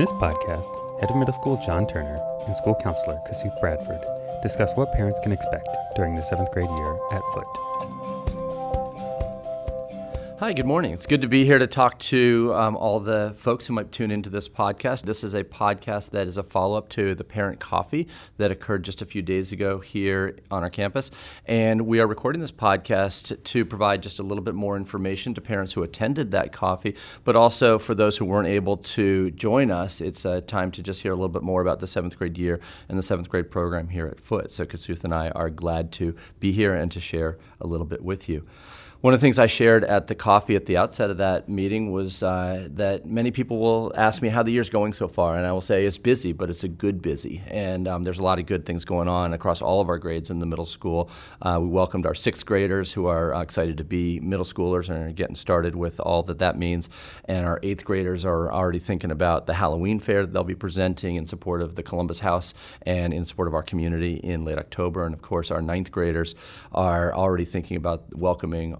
this podcast, head of middle school John Turner and school counselor Kasuth Bradford discuss what parents can expect during the seventh grade year at Foote. Hi, good morning. It's good to be here to talk to um, all the folks who might tune into this podcast. This is a podcast that is a follow up to the parent coffee that occurred just a few days ago here on our campus. And we are recording this podcast to provide just a little bit more information to parents who attended that coffee, but also for those who weren't able to join us, it's a time to just hear a little bit more about the seventh grade year and the seventh grade program here at Foote. So Kasuth and I are glad to be here and to share a little bit with you. One of the things I shared at the coffee at the outset of that meeting was uh, that many people will ask me how the year's going so far, and I will say it's busy, but it's a good busy, and um, there's a lot of good things going on across all of our grades in the middle school. Uh, we welcomed our sixth graders who are uh, excited to be middle schoolers and are getting started with all that that means, and our eighth graders are already thinking about the Halloween fair that they'll be presenting in support of the Columbus House and in support of our community in late October, and of course our ninth graders are already thinking about welcoming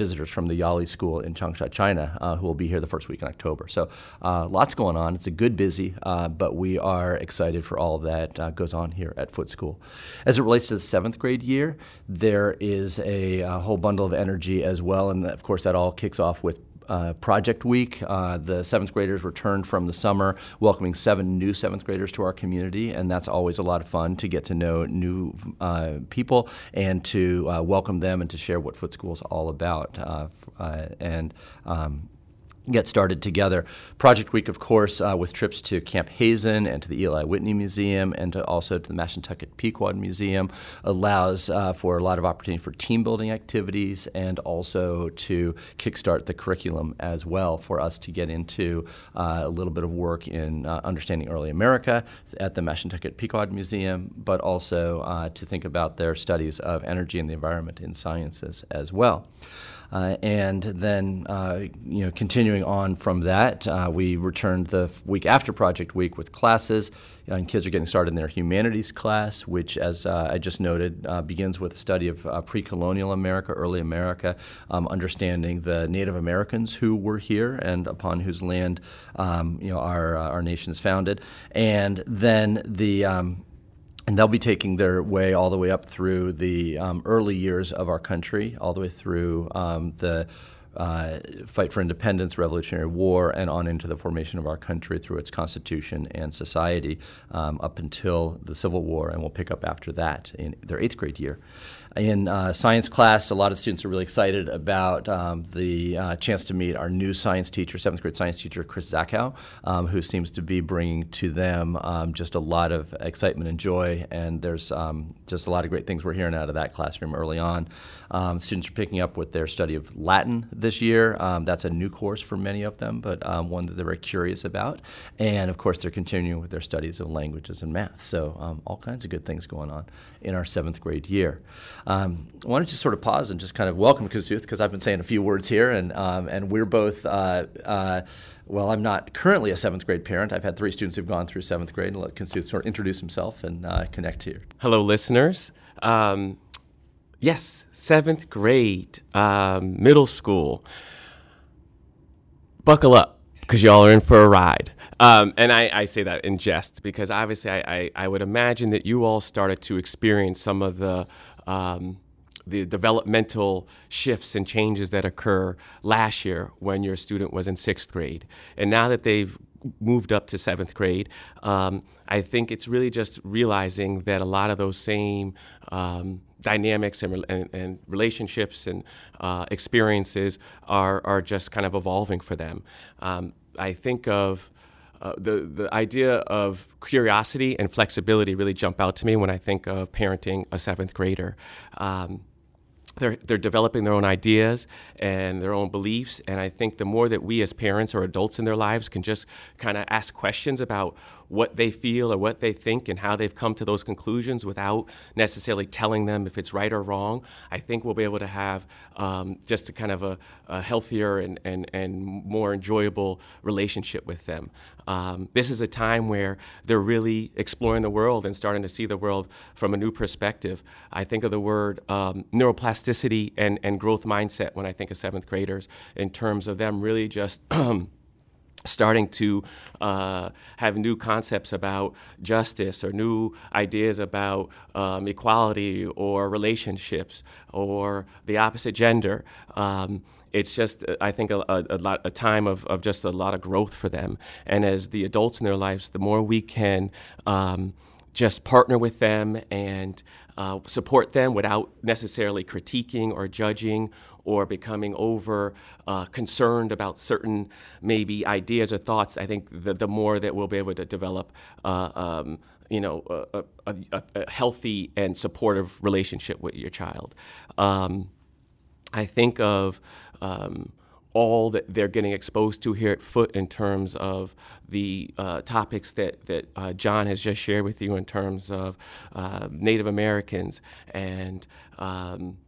visitors from the Yali School in Changsha, China, uh, who will be here the first week in October. So uh, lots going on. It's a good busy, uh, but we are excited for all that uh, goes on here at Foote School. As it relates to the seventh grade year, there is a, a whole bundle of energy as well, and of course that all kicks off with uh, Project Week. Uh, the seventh graders returned from the summer, welcoming seven new seventh graders to our community, and that's always a lot of fun to get to know new uh, people and to uh, welcome them and to share what Foote School is all about. Uh, uh, and um, get started together. Project Week, of course, uh, with trips to Camp Hazen and to the Eli Whitney Museum and to also to the Mashantucket Pequot Museum, allows uh, for a lot of opportunity for team building activities and also to kickstart the curriculum as well for us to get into uh, a little bit of work in uh, understanding early America at the Mashantucket Pequot Museum, but also uh, to think about their studies of energy and the environment in sciences as well. Uh, and then, uh, you know, continuing on from that, uh, we returned the week after Project Week with classes, uh, and kids are getting started in their humanities class, which, as uh, I just noted, uh, begins with a study of pre-colonial America, early America, um, understanding the Native Americans who were here and upon whose land, um, you know, our our nation is founded, and then the um, and they'll be taking their way all the way up through the um, early years of our country, all the way through um, the uh, fight for independence, Revolutionary War, and on into the formation of our country through its constitution and society um, up until the Civil War, and we'll pick up after that in their eighth grade year in uh, science class, a lot of students are really excited about um, the uh, chance to meet our new science teacher, seventh grade science teacher, Chris Zachow, um, who seems to be bringing to them um, just a lot of excitement and joy. And there's um, just a lot of great things we're hearing out of that classroom early on. Um, students are picking up with their study of Latin this year. Um, that's a new course for many of them, but one that they're very curious about. And of course, they're continuing with their studies of languages and math. So all kinds of good things going on in our seventh grade year. Um, want to just sort of pause and just kind of welcome Kazuth because I've been saying a few words here, and um, and we're both. Uh, uh, well, I'm not currently a seventh grade parent. I've had three students who've gone through seventh grade, and let Kasuth sort of introduce himself and uh, connect here. Hello, listeners. Um, yes, seventh grade, um, middle school. Buckle up because y'all are in for a ride. Um, and I, I, say that in jest because obviously I, I, I, would imagine that you all started to experience some of the um, the developmental shifts and changes that occur last year when your student was in sixth grade. And now that they've moved up to seventh grade, um, I think it's really just realizing that a lot of those same um, dynamics and, and, and, relationships and uh, experiences are, are just kind of evolving for them. Um, I think of uh, the the idea of curiosity and flexibility really jump out to me when I think of parenting a seventh grader. Um, they're, they're developing their own ideas and their own beliefs. And I think the more that we as parents or adults in their lives can just kind of ask questions about what they feel or what they think and how they've come to those conclusions without necessarily telling them if it's right or wrong, I think we'll be able to have um, just a kind of a, a, healthier and, and, and more enjoyable relationship with them. Um, this is a time where they're really exploring the world and starting to see the world from a new perspective. I think of the word um, neuroplasticity and, and growth mindset when I think of seventh graders in terms of them really just starting to uh, have new concepts about justice or new ideas about um, equality or relationships or the opposite gender. Um, it's just, I think, a, a, lot, a time of, of just a lot of growth for them. And as the adults in their lives, the more we can um, just partner with them and uh, support them without necessarily critiquing or judging or becoming over uh, concerned about certain maybe ideas or thoughts, I think the, the more that we'll be able to develop, uh, um, you know, a, a, a, healthy and supportive relationship with your child. Um, I think of um, all that they're getting exposed to here at Foote in terms of the uh, topics that, that uh, John has just shared with you in terms of uh, Native Americans and um,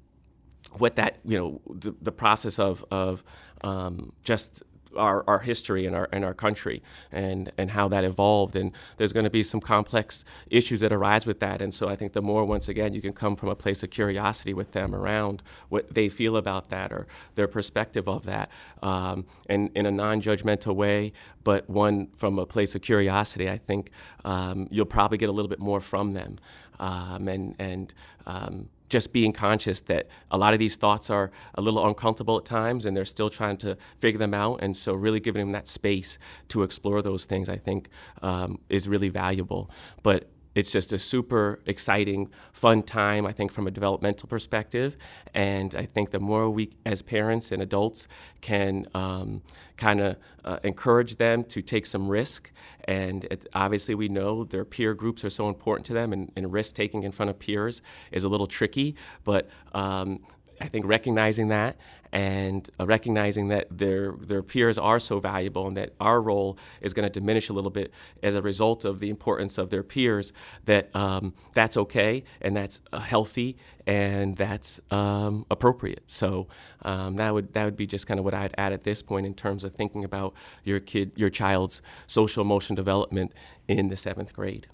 what that you know the, the process of of um, just our, our history and our and our country and and how that evolved. And there's going to be some complex issues that arise with that. And so I think the more once again you can come from a place of curiosity with them around what they feel about that or their perspective of that um, and in a non-judgmental way but one from a place of curiosity I think um, you'll probably get a little bit more from them um, and and um, just being conscious that a lot of these thoughts are a little uncomfortable at times and they're still trying to figure them out. And so, really giving them that space to explore those things, I think, um, is really valuable. But it's just a super exciting, fun time, I think, from a developmental perspective. And I think the more we, as parents and adults, can um, kind of uh, encourage them to take some risk. And it, obviously, we know their peer groups are so important to them, and, and risk taking in front of peers is a little tricky. But um, I think recognizing that and uh, recognizing that their their peers are so valuable and that our role is going to diminish a little bit as a result of the importance of their peers. That um, that's okay and that's uh, healthy and that's um, appropriate. So um, that would that would be just kind of what I'd add at this point in terms of thinking about your kid your child's social emotional development in the seventh grade.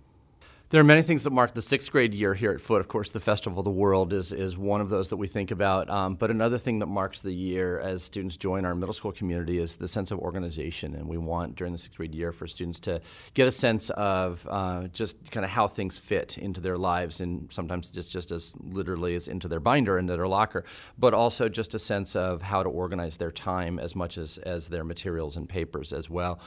There are many things that mark the sixth grade year here at Foote. Of course, the Festival of the World is, is one of those that we think about. Um, but another thing that marks the year as students join our middle school community is the sense of organization. And we want during the sixth grade year for students to get a sense of uh, just kind of how things fit into their lives, and sometimes just, just as literally as into their binder, into their locker, but also just a sense of how to organize their time as much as, as their materials and papers as well.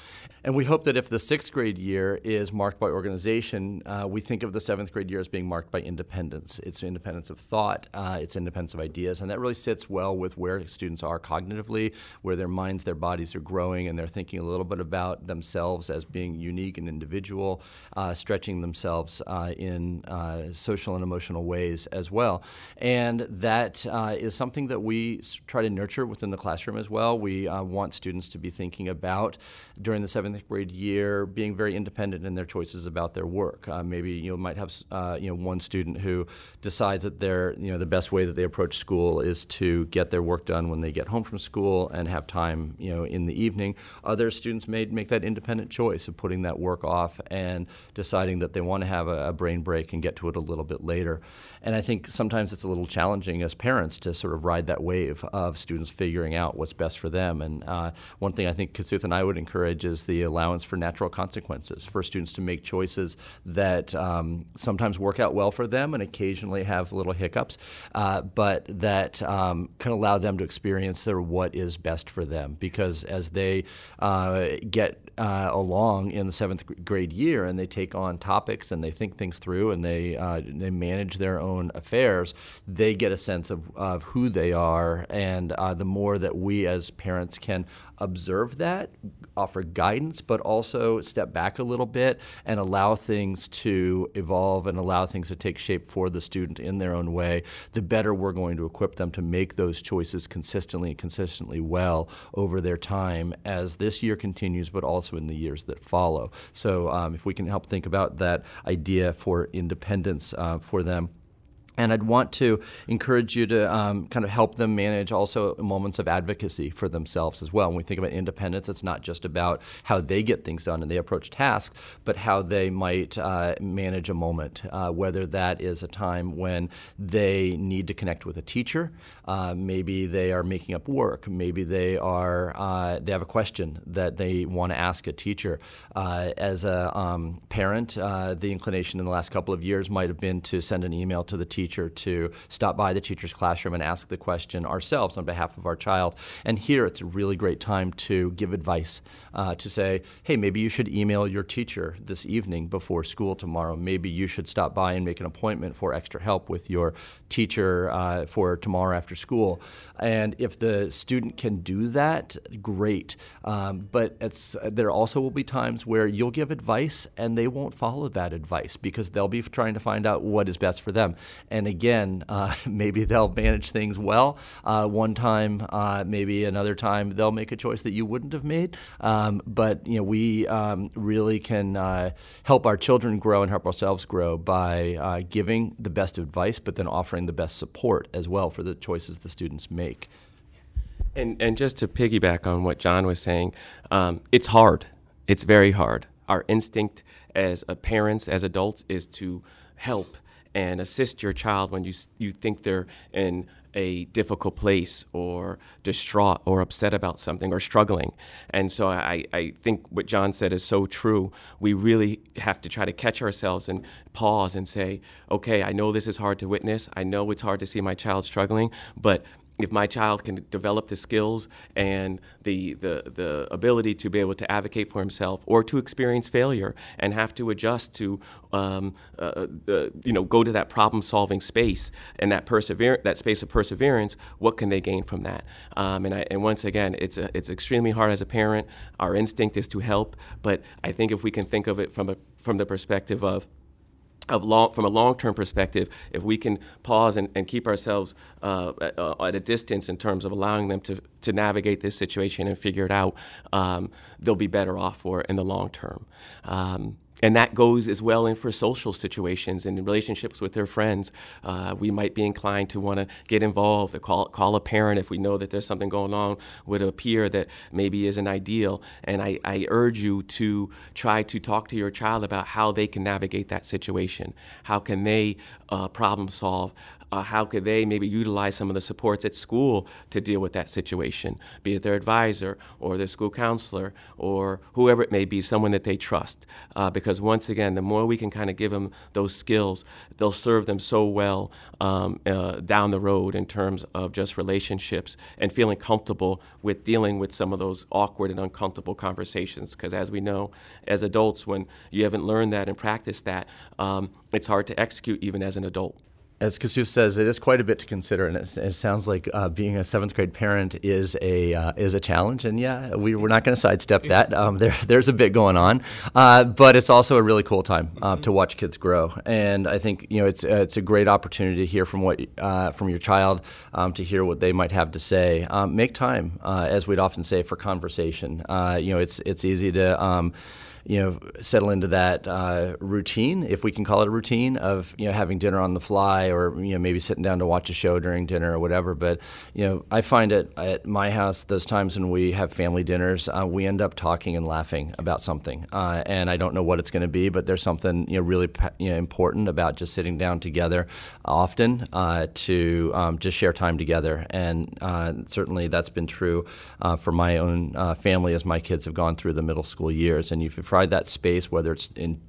And we hope that if the sixth grade year is marked by organization, uh, we think of the seventh grade year as being marked by independence. It's independence of thought, uh, it's independence of ideas, and that really sits well with where students are cognitively, where their minds, their bodies are growing, and they're thinking a little bit about themselves as being unique and individual, uh, stretching themselves uh, in uh, social and emotional ways as well. And that uh, is something that we try to nurture within the classroom as well. We want students to be thinking about during the seventh grade year being very independent in their choices about their work. maybe maybe you know might have uh, you know one student who decides that they're you know the best way that they approach school is to get their work done when they get home from school and have time you know in the evening. Other students may make that independent choice of putting that work off and deciding that they want to have a, a brain break and get to it a little bit later. And I think sometimes it's a little challenging as parents to sort of ride that wave of students figuring out what's best for them. And uh, one thing I think Kasuth and I would encourage is the allowance for natural consequences for students to make choices that um, sometimes work out well for them and occasionally have little hiccups, uh, but that um, can allow them to experience their what is best for them. Because as they uh, get uh, along in the seventh grade year and they take on topics and they think things through and they uh, they manage their own affairs, they get a sense of, of who they are. And uh, the more that we as parents can observe that, offer guidance, but also step back a little bit and allow things to evolve and allow things to take shape for the student in their own way, the better we're going to equip them to make those choices consistently and consistently well over their time as this year continues, but also in the years that follow. So um, if we can help think about that idea for independence uh, for them And I'd want to encourage you to um, kind of help them manage also moments of advocacy for themselves as well. When we think about independence, it's not just about how they get things done and they approach tasks, but how they might uh, manage a moment, uh, whether that is a time when they need to connect with a teacher, uh, maybe they are making up work, maybe they are uh, they have a question that they want to ask a teacher. Uh, as a um, parent, uh, the inclination in the last couple of years might have been to send an email to the teacher teacher to stop by the teacher's classroom and ask the question ourselves on behalf of our child. And here it's a really great time to give advice, uh, to say, hey, maybe you should email your teacher this evening before school tomorrow. Maybe you should stop by and make an appointment for extra help with your teacher uh, for tomorrow after school. And if the student can do that, great. Um, but there also will be times where you'll give advice and they won't follow that advice because they'll be trying to find out what is best for them. And again, uh, maybe they'll manage things well uh, one time, uh, maybe another time they'll make a choice that you wouldn't have made. Um, but you know, we um, really can uh, help our children grow and help ourselves grow by uh, giving the best advice, but then offering the best support as well for the choices the students make. And, and just to piggyback on what John was saying, um, it's hard. It's very hard. Our instinct as parents, as adults, is to help and assist your child when you you think they're in a difficult place or distraught or upset about something or struggling. And so I, I think what John said is so true. We really have to try to catch ourselves and pause and say, okay, I know this is hard to witness. I know it's hard to see my child struggling, but if my child can develop the skills and the, the, the ability to be able to advocate for himself or to experience failure and have to adjust to um, uh, the, you know go to that problem solving space and that persever- that space of perseverance what can they gain from that? Um, and, I, and once again it's a, it's extremely hard as a parent. Our instinct is to help but I think if we can think of it from a from the perspective of of long, from a long-term perspective, if we can pause and, and keep ourselves uh, at, uh, at, a distance in terms of allowing them to, to navigate this situation and figure it out, um, they'll be better off for it in the long term. Um, and that goes as well in for social situations and relationships with their friends. Uh, we might be inclined to want to get involved, call call a parent if we know that there's something going on with a peer that maybe isn't ideal. And I, I urge you to try to talk to your child about how they can navigate that situation. How can they uh, problem solve? Uh, how could they maybe utilize some of the supports at school to deal with that situation, be it their advisor or their school counselor or whoever it may be, someone that they trust. Uh, because once again, the more we can kind of give them those skills, they'll serve them so well um, uh, down the road in terms of just relationships and feeling comfortable with dealing with some of those awkward and uncomfortable conversations. Because as we know, as adults, when you haven't learned that and practiced that, um, it's hard to execute even as an adult as Kasuf says, it is quite a bit to consider, and it, it sounds like uh, being a seventh grade parent is a uh, is a challenge. And yeah, we, we're not going to sidestep that. Um, there, there's a bit going on, uh, but it's also a really cool time uh, to watch kids grow. And I think you know it's it's a great opportunity to hear from what uh, from your child, um, to hear what they might have to say. Um, make time, uh, as we'd often say, for conversation. you know, it's it's easy to um, you know, settle into that uh, routine, if we can call it a routine, of you know having dinner on the fly, or you know maybe sitting down to watch a show during dinner or whatever. But you know, I find it at my house those times when we have family dinners, uh, we end up talking and laughing about something, uh, and I don't know what it's going to be, but there's something you know really you know, important about just sitting down together often uh, to um, just share time together, and uh, certainly that's been true uh, for my own family as my kids have gone through the middle school years, and you've that space, whether it's in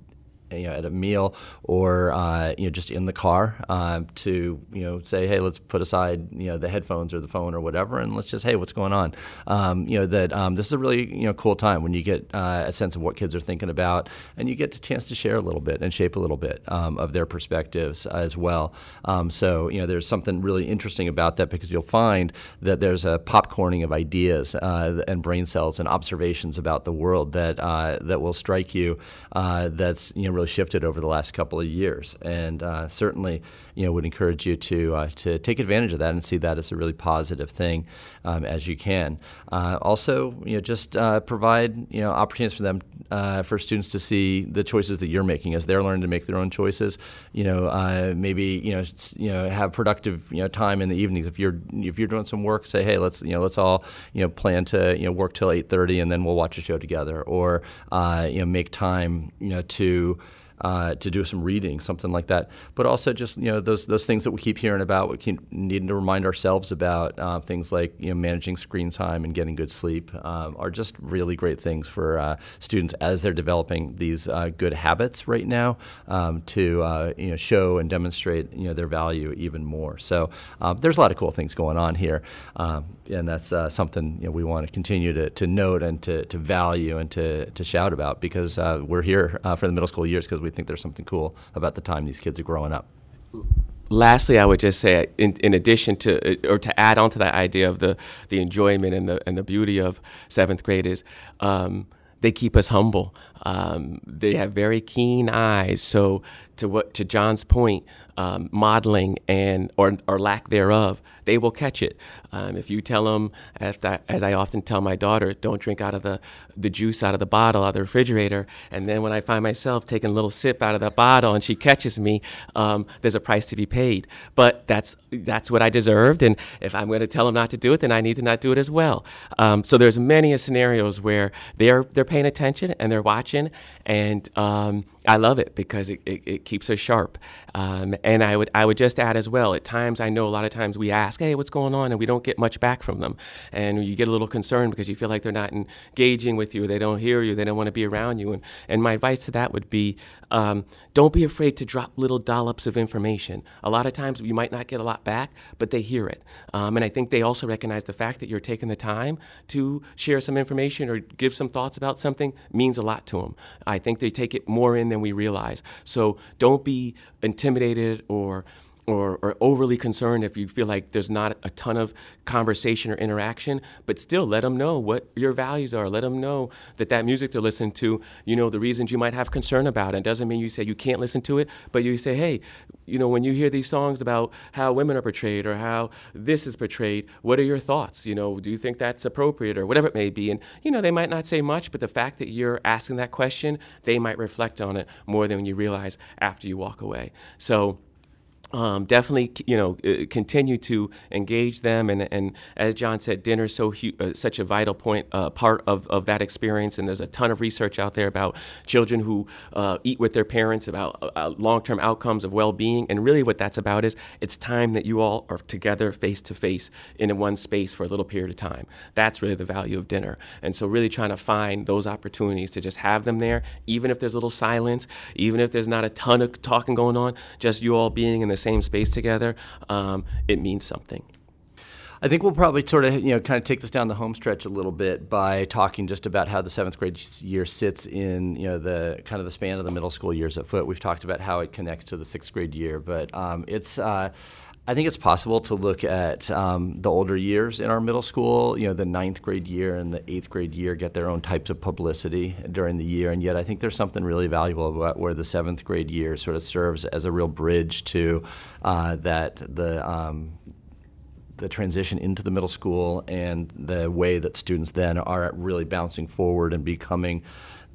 you know, at a meal or uh, you know just in the car uh, to you know say hey let's put aside you know the headphones or the phone or whatever and let's just hey what's going on? Um, you know that um, this is a really you know cool time when you get uh, a sense of what kids are thinking about and you get a chance to share a little bit and shape a little bit um, of their perspectives as well. Um, so you know there's something really interesting about that because you'll find that there's a popcorning of ideas uh, and brain cells and observations about the world that uh, that will strike you uh, that's you know really shifted over the last couple of years. And uh, certainly, you know, would encourage you to uh, to take advantage of that and see that as a really positive thing um, as you can. Uh, also, you know, just uh, provide you know opportunities for them uh, for students to see the choices that you're making as they're learning to make their own choices. You know, uh, maybe you know you know have productive you know time in the evenings. If you're if you're doing some work, say, hey, let's you know let's all you know plan to you know work till 8:30 and then we'll watch a show together, or you know make time you know to uh, to do some reading, something like that. But also just you know those those things that we keep hearing about, we keep needing to remind ourselves about uh, things like you know managing screen time and getting good sleep um, are just really great things for uh, students as they're developing these uh, good habits right now um, to uh, you know show and demonstrate you know their value even more. So um, there's a lot of cool things going on here, um, and that's something you know, we want to continue to, to note and to, to value and to, to shout about because we're here for the middle school years because we think there's something cool about the time these kids are growing up. Lastly, I would just say, in, in addition to, uh, or to add on to that idea of the, the enjoyment and the, and the beauty of seventh grade is um, they keep us humble. Um, they have very keen eyes. So, to what to John's point, um, modeling and or, or lack thereof, they will catch it. Um, if you tell them, as I, as I often tell my daughter, don't drink out of the, the juice out of the bottle out of the refrigerator, and then when I find myself taking a little sip out of the bottle and she catches me, um, there's a price to be paid. But that's that's what I deserved, and if I'm going to tell them not to do it, then I need to not do it as well. Um, so there's many scenarios where they're they're paying attention and they're watching, and um, I love it because it, it, it keeps us sharp. Um, and I would I would just add as well. At times, I know a lot of times we ask, "Hey, what's going on?" and we don't get much back from them, and you get a little concerned because you feel like they're not engaging with you, they don't hear you, they don't want to be around you. And and my advice to that would be, um, don't be afraid to drop little dollops of information. A lot of times you might not get a lot back, but they hear it, um, and I think they also recognize the fact that you're taking the time to share some information or give some thoughts about something means a lot to them. I think they take it more in than we realize. So don't be intimidated or or, or, overly concerned if you feel like there's not a ton of conversation or interaction, but still let them know what your values are. Let them know that that music they're listening to, you know, the reasons you might have concern about it. doesn't mean you say you can't listen to it, but you say, hey, you know, when you hear these songs about how women are portrayed or how this is portrayed, what are your thoughts? You know, do you think that's appropriate or whatever it may be? And, you know, they might not say much, but the fact that you're asking that question, they might reflect on it more than you realize after you walk away. So, um, definitely, you know, uh, continue to engage them, and, and as John said, dinner is so hu- uh, such a vital point uh, part of, of that experience. And there's a ton of research out there about children who uh, eat with their parents, about uh, uh, long-term outcomes of well-being, and really what that's about is it's time that you all are together, face to face, in one space for a little period of time. That's really the value of dinner. And so, really trying to find those opportunities to just have them there, even if there's a little silence, even if there's not a ton of talking going on, just you all being in the same space together, um, it means something. I think we'll probably sort of, you know, kind of take this down the home stretch a little bit by talking just about how the seventh grade year sits in, you know, the kind of the span of the middle school years at Foote. We've talked about how it connects to the sixth grade year, but um, it's. Uh, I think it's possible to look at um, the older years in our middle school. You know, the ninth grade year and the eighth grade year get their own types of publicity during the year, and yet I think there's something really valuable about where the seventh grade year sort of serves as a real bridge to uh, that the um, the transition into the middle school and the way that students then are really bouncing forward and becoming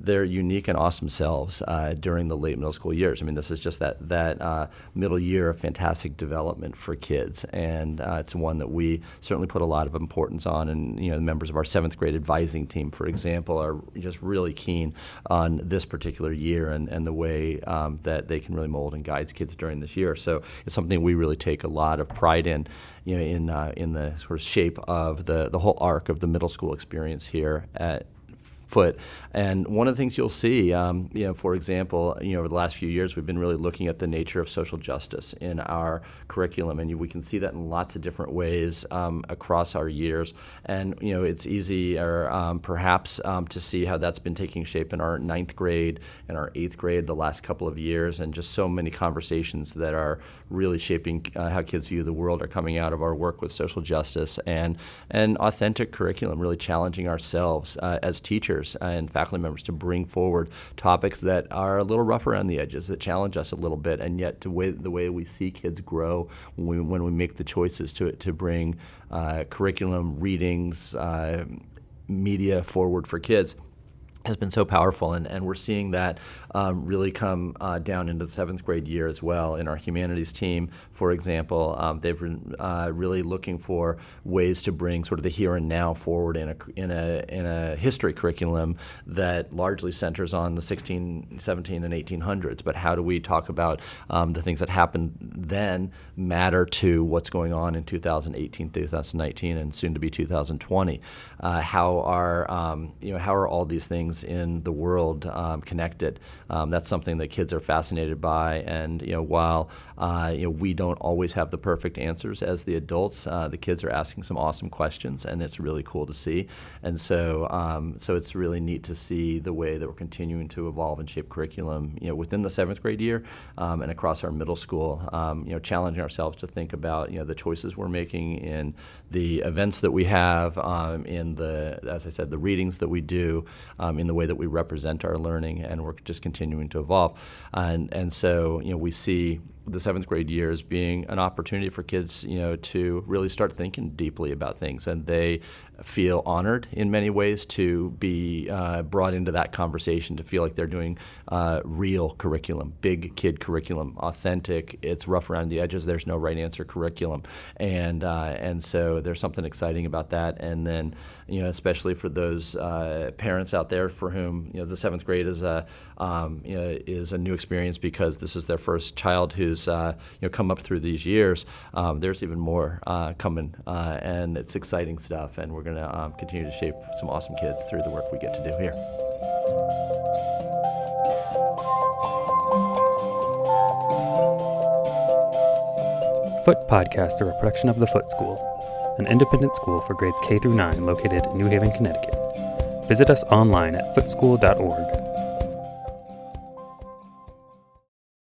their unique and awesome selves uh, during the late middle school years. I mean, this is just that that uh, middle year of fantastic development for kids, and uh, it's one that we certainly put a lot of importance on. And you know, the members of our seventh grade advising team, for example, are just really keen on this particular year and, and the way um, that they can really mold and guide kids during this year. So it's something we really take a lot of pride in you know, in uh, in the sort of shape of the the whole arc of the middle school experience here at Foote. And one of the things you'll see, um, you know, for example, you know, over the last few years, we've been really looking at the nature of social justice in our curriculum, and we can see that in lots of different ways um, across our years. And you know, it's easy, or um, perhaps, um, to see how that's been taking shape in our ninth grade and our eighth grade the last couple of years, and just so many conversations that are really shaping uh, how kids view the world are coming out of our work with social justice and and authentic curriculum, really challenging ourselves uh, as teachers and faculty members to bring forward topics that are a little rough around the edges, that challenge us a little bit, and yet the way, the way we see kids grow when we, when we make the choices to, to bring uh, curriculum, readings, uh, media forward for kids has been so powerful, and, and we're seeing that um, really come uh, down into the seventh grade year as well. In our humanities team, for example, um, they've been uh, really looking for ways to bring sort of the here and now forward in a, in a, in a history curriculum that largely centers on the 16, 17, and 1800s. But how do we talk about um, the things that happened then matter to what's going on in 2018, 2019, and soon to be 2020? Uh, how are um, you know how are all these things in the world um, connected. Um, that's something that kids are fascinated by, and you know, while uh, you know we don't always have the perfect answers as the adults, uh, the kids are asking some awesome questions, and it's really cool to see. And so, um, so it's really neat to see the way that we're continuing to evolve and shape curriculum, you know, within the seventh grade year um, and across our middle school. Um, you know, challenging ourselves to think about you know the choices we're making in the events that we have, um, in the as I said, the readings that we do, um, in the way that we represent our learning, and we're just continuing to evolve. And and so you know we see the seventh grade year as being an opportunity for kids, you know, to really start thinking deeply about things, and they feel honored in many ways to be uh, brought into that conversation, to feel like they're doing uh, real curriculum, big kid curriculum, authentic. It's rough around the edges. There's no right answer curriculum, and uh, and so there's something exciting about that. And then, you know, especially for those uh, parents out there for whom you know the seventh grade is a um, you know, is a new experience because this is their first child who's uh, you know come up through these years. Um, there's even more uh, coming, uh, and it's exciting stuff. And we're going to um, continue to shape some awesome kids through the work we get to do here. Foote Podcasts are a production of the Foote School, an independent school for grades K through 9 located in New Haven, Connecticut. Visit us online at footeschool.org